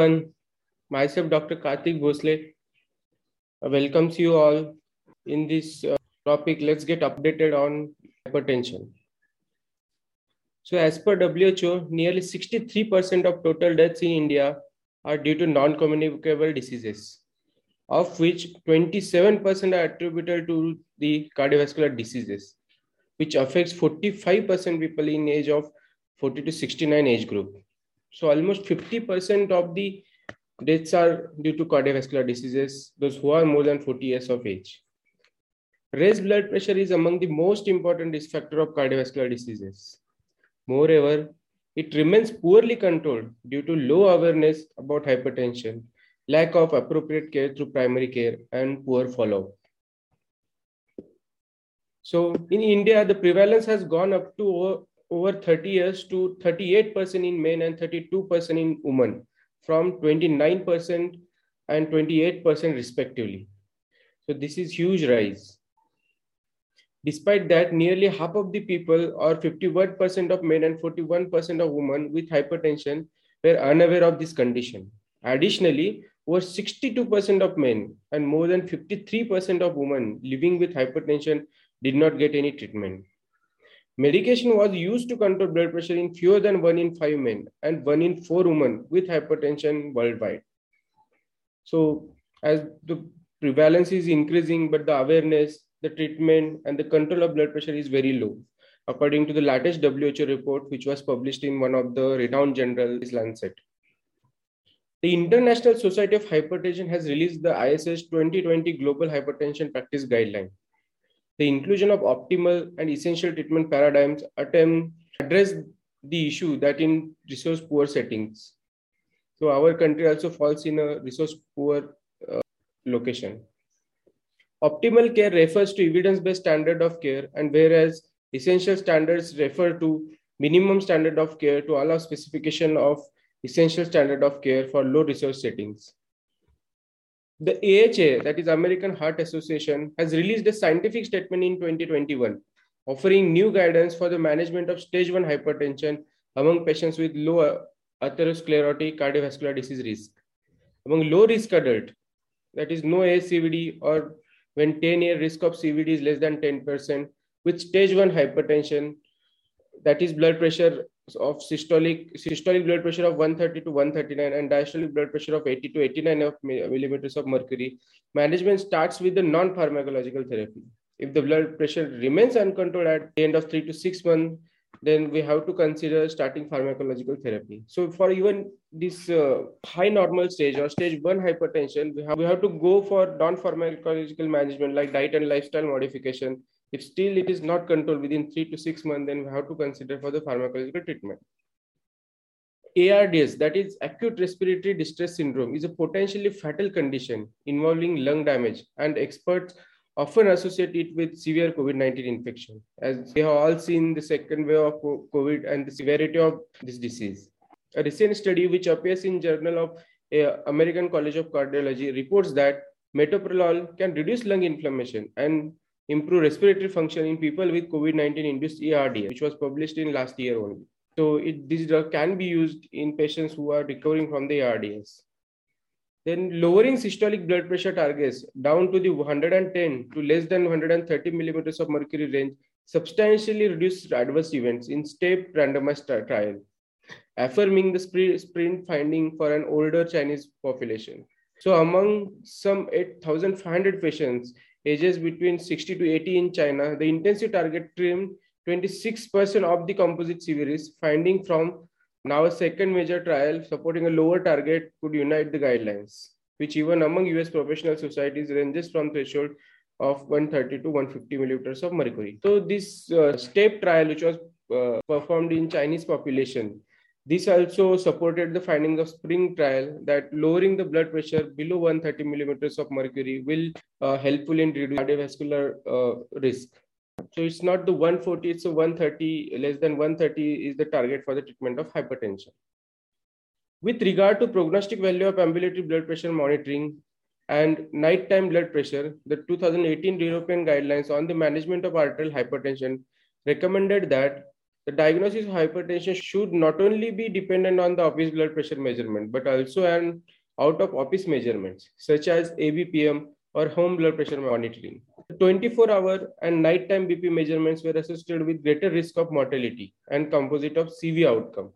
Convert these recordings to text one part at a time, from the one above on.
everyone. Myself, Dr. Kartik Bhosale, welcomes you all in this uh, topic. Let's get updated on hypertension. So, as per WHO, nearly 63% of total deaths in India are due to non communicable diseases, of which 27% are attributable to the cardiovascular diseases, which affects 45% people in age of 40 to 69 age group. So almost 50% of the deaths are due to cardiovascular diseases, those who are more than 40 years of age. Raised blood pressure is among the most important risk factor of cardiovascular diseases. Moreover, it remains poorly controlled due to low awareness about hypertension, lack of appropriate care through primary care, and poor follow-up. So in India, the prevalence has gone up to over, over 30 years to 38% in men and 32% in women from 29% and 28% respectively. So this is huge rise. Despite that, nearly half of the people, or 51% of men and 41% of women with hypertension, were unaware of this condition. Additionally, over 62% of men and more than 53% of women living with hypertension did not get any treatment. Medication was used to control blood pressure in fewer than 1 in 5 men and 1 in 4 women with hypertension worldwide. So, as the prevalence is increasing, but the awareness, the treatment, and the control of blood pressure is very low, according to the latest WHO report, which was published in one of the renowned journals, Lancet. The International Society of Hypertension has released the ISH 2020 Global Hypertension Practice Guideline the inclusion of optimal and essential treatment paradigms attempt address the issue that in resource poor settings. So our country also falls in a resource poor uh, location. Optimal care refers to evidence-based standard of care and whereas essential standards refer to minimum standard of care to allow specification of essential standard of care for low resource settings. The AHA, that is American Heart Association, has released a scientific statement in 2021 offering new guidance for the management of stage 1 hypertension among patients with low atherosclerotic cardiovascular disease risk. Among low risk adult, that is no ASCVD or when 10 year risk of CVD is less than 10%, with stage 1 hypertension, that is blood pressure of systolic systolic blood pressure of 130 to 139 and diastolic blood pressure of 80 to 89 of millimeters of mercury. Management starts with the non-pharmacological therapy. If the blood pressure remains uncontrolled at the end of 3 to 6 months then we have to consider starting pharmacological therapy. So for even this uh, high normal stage or stage 1 hypertension we have, we have to go for non-pharmacological management like diet and lifestyle modification if still it is not controlled within three to six months, then we have to consider for the pharmacological treatment. ARDS, that is acute respiratory distress syndrome, is a potentially fatal condition involving lung damage, and experts often associate it with severe COVID-19 infection, as we have all seen the second wave of COVID and the severity of this disease. A recent study which appears in Journal of uh, American College of Cardiology reports that metoprolol can reduce lung inflammation and improve respiratory function in people with COVID-19 induced ARDS, which was published in last year only. So it, this drug can be used in patients who are recovering from the ARDS. Then lowering systolic blood pressure targets down to the 110 to less than 130 millimeters of mercury range substantially reduced adverse events in step randomized trial, affirming the sprint finding for an older Chinese population. So among some 8,500 patients, ages between 60 to 80 in China, the intensive target trimmed 26% of the composite series, finding from now a second major trial supporting a lower target could unite the guidelines, which even among US professional societies ranges from threshold of 130 to 150 milliliters of mercury. So this uh, STEP trial, which was uh, performed in Chinese population, this also supported the findings of SPRINT trial that lowering the blood pressure below 130 millimeters of mercury will uh, helpful in reducing cardiovascular uh, risk. So it's not the 140, it's a 130, less than 130 is the target for the treatment of hypertension. With regard to prognostic value of ambulatory blood pressure monitoring and nighttime blood pressure, the 2018 European guidelines on the management of arterial hypertension recommended that the diagnosis of hypertension should not only be dependent on the office blood pressure measurement, but also an out of office measurements such as ABPM or home blood pressure monitoring. 24 hour and nighttime BP measurements were associated with greater risk of mortality and composite of CV outcome.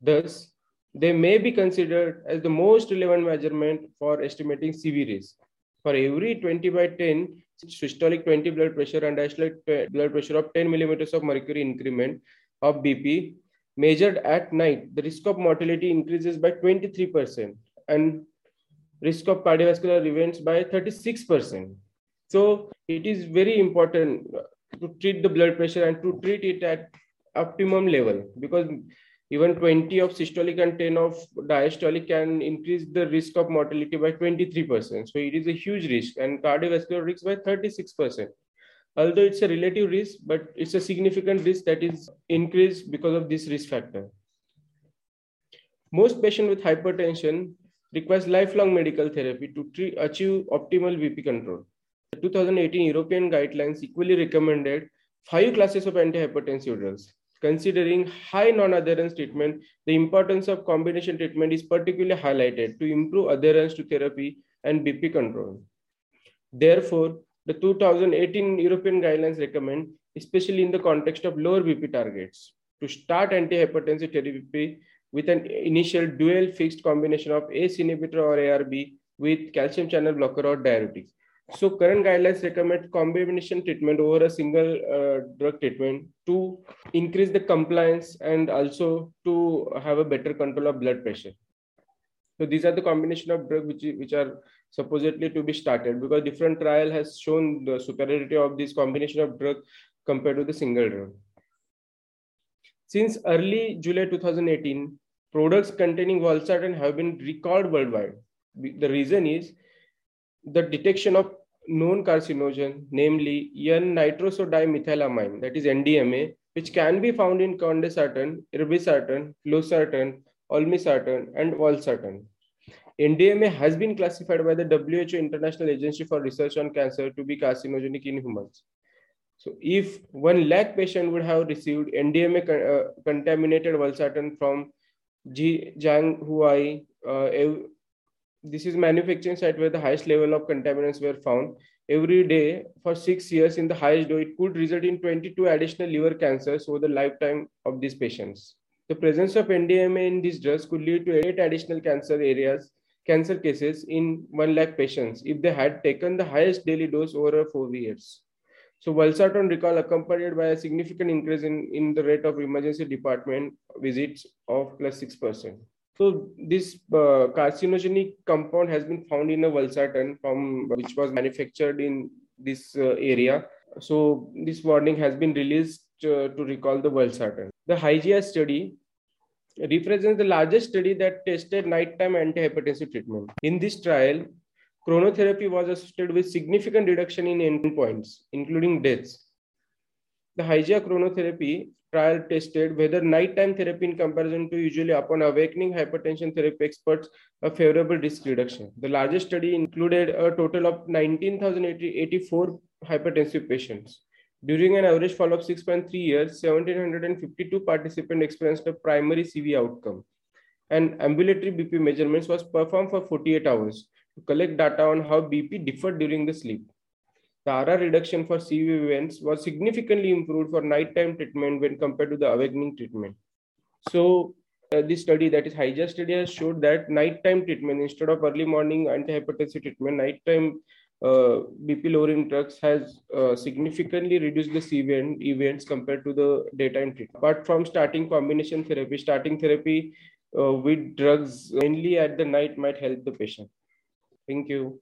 Thus, they may be considered as the most relevant measurement for estimating CV risk. For every 20 by 10 systolic 20 blood pressure and diastolic blood pressure of 10 millimeters of mercury increment of BP measured at night, the risk of mortality increases by 23% and risk of cardiovascular events by 36%. So it is very important to treat the blood pressure and to treat it at optimum level because even 20 of systolic and 10 of diastolic can increase the risk of mortality by 23%. So it is a huge risk and cardiovascular risk by 36%. Although it's a relative risk, but it's a significant risk that is increased because of this risk factor. Most patients with hypertension requires lifelong medical therapy to achieve optimal BP control. The 2018 European guidelines equally recommended five classes of antihypertensive drugs. Considering high non-adherence treatment, the importance of combination treatment is particularly highlighted to improve adherence to therapy and BP control. Therefore, the 2018 European guidelines recommend, especially in the context of lower BP targets, to start antihypertensive therapy with an initial dual fixed combination of ACE inhibitor or ARB with calcium channel blocker or diuretics. So current guidelines recommend combination treatment over a single uh, drug treatment to increase the compliance and also to have a better control of blood pressure. So these are the combination of drugs which, which are supposedly to be started because different trial has shown the superiority of this combination of drug compared to the single drug. Since early July 2018, products containing valsartan have been recalled worldwide. The reason is the detection of known carcinogen, namely N-nitrosodimethylamine, that is NDMA, which can be found in candesartan, irbesartan, losartan, olmesartan, and valsartan. NDMA has been classified by the WHO International Agency for Research on Cancer to be carcinogenic in humans. So if one lakh patient would have received NDMA uh, contaminated valsartan from Jianghuai, uh, this is manufacturing site where the highest level of contaminants were found every day for six years in the highest dose. It could result in 22 additional liver cancers over the lifetime of these patients. The presence of NDMA in these drugs could lead to eight additional cancer areas, cancer cases in 1 lakh patients if they had taken the highest daily dose over four years. So valsartan recall accompanied by a significant increase in, in the rate of emergency department visits of plus 6%. So this uh, carcinogenic compound has been found in a valsartan from which was manufactured in this uh, area. So this warning has been released uh, to recall the valsartan. The Hygia study represents the largest study that tested nighttime antihypertensive treatment. In this trial, chronotherapy was associated with significant reduction in endpoints, including deaths. The Hygia chronotherapy trial tested whether nighttime therapy in comparison to usually upon awakening hypertension therapy experts a favorable risk reduction. The largest study included a total of 19,084 hypertensive patients. During an average follow-up 6.3 years, 1,752 participants experienced a primary CV outcome. And ambulatory BP measurements was performed for 48 hours to collect data on how BP differed during the sleep. The RR reduction for CV events was significantly improved for nighttime treatment when compared to the awakening treatment. So uh, this study, that is Hygia study, has showed that nighttime treatment instead of early morning antihypertensive treatment, nighttime uh, BP lowering drugs has uh, significantly reduced the CV events compared to the daytime treatment. Apart from starting combination therapy, starting therapy uh, with drugs mainly at the night might help the patient. Thank you.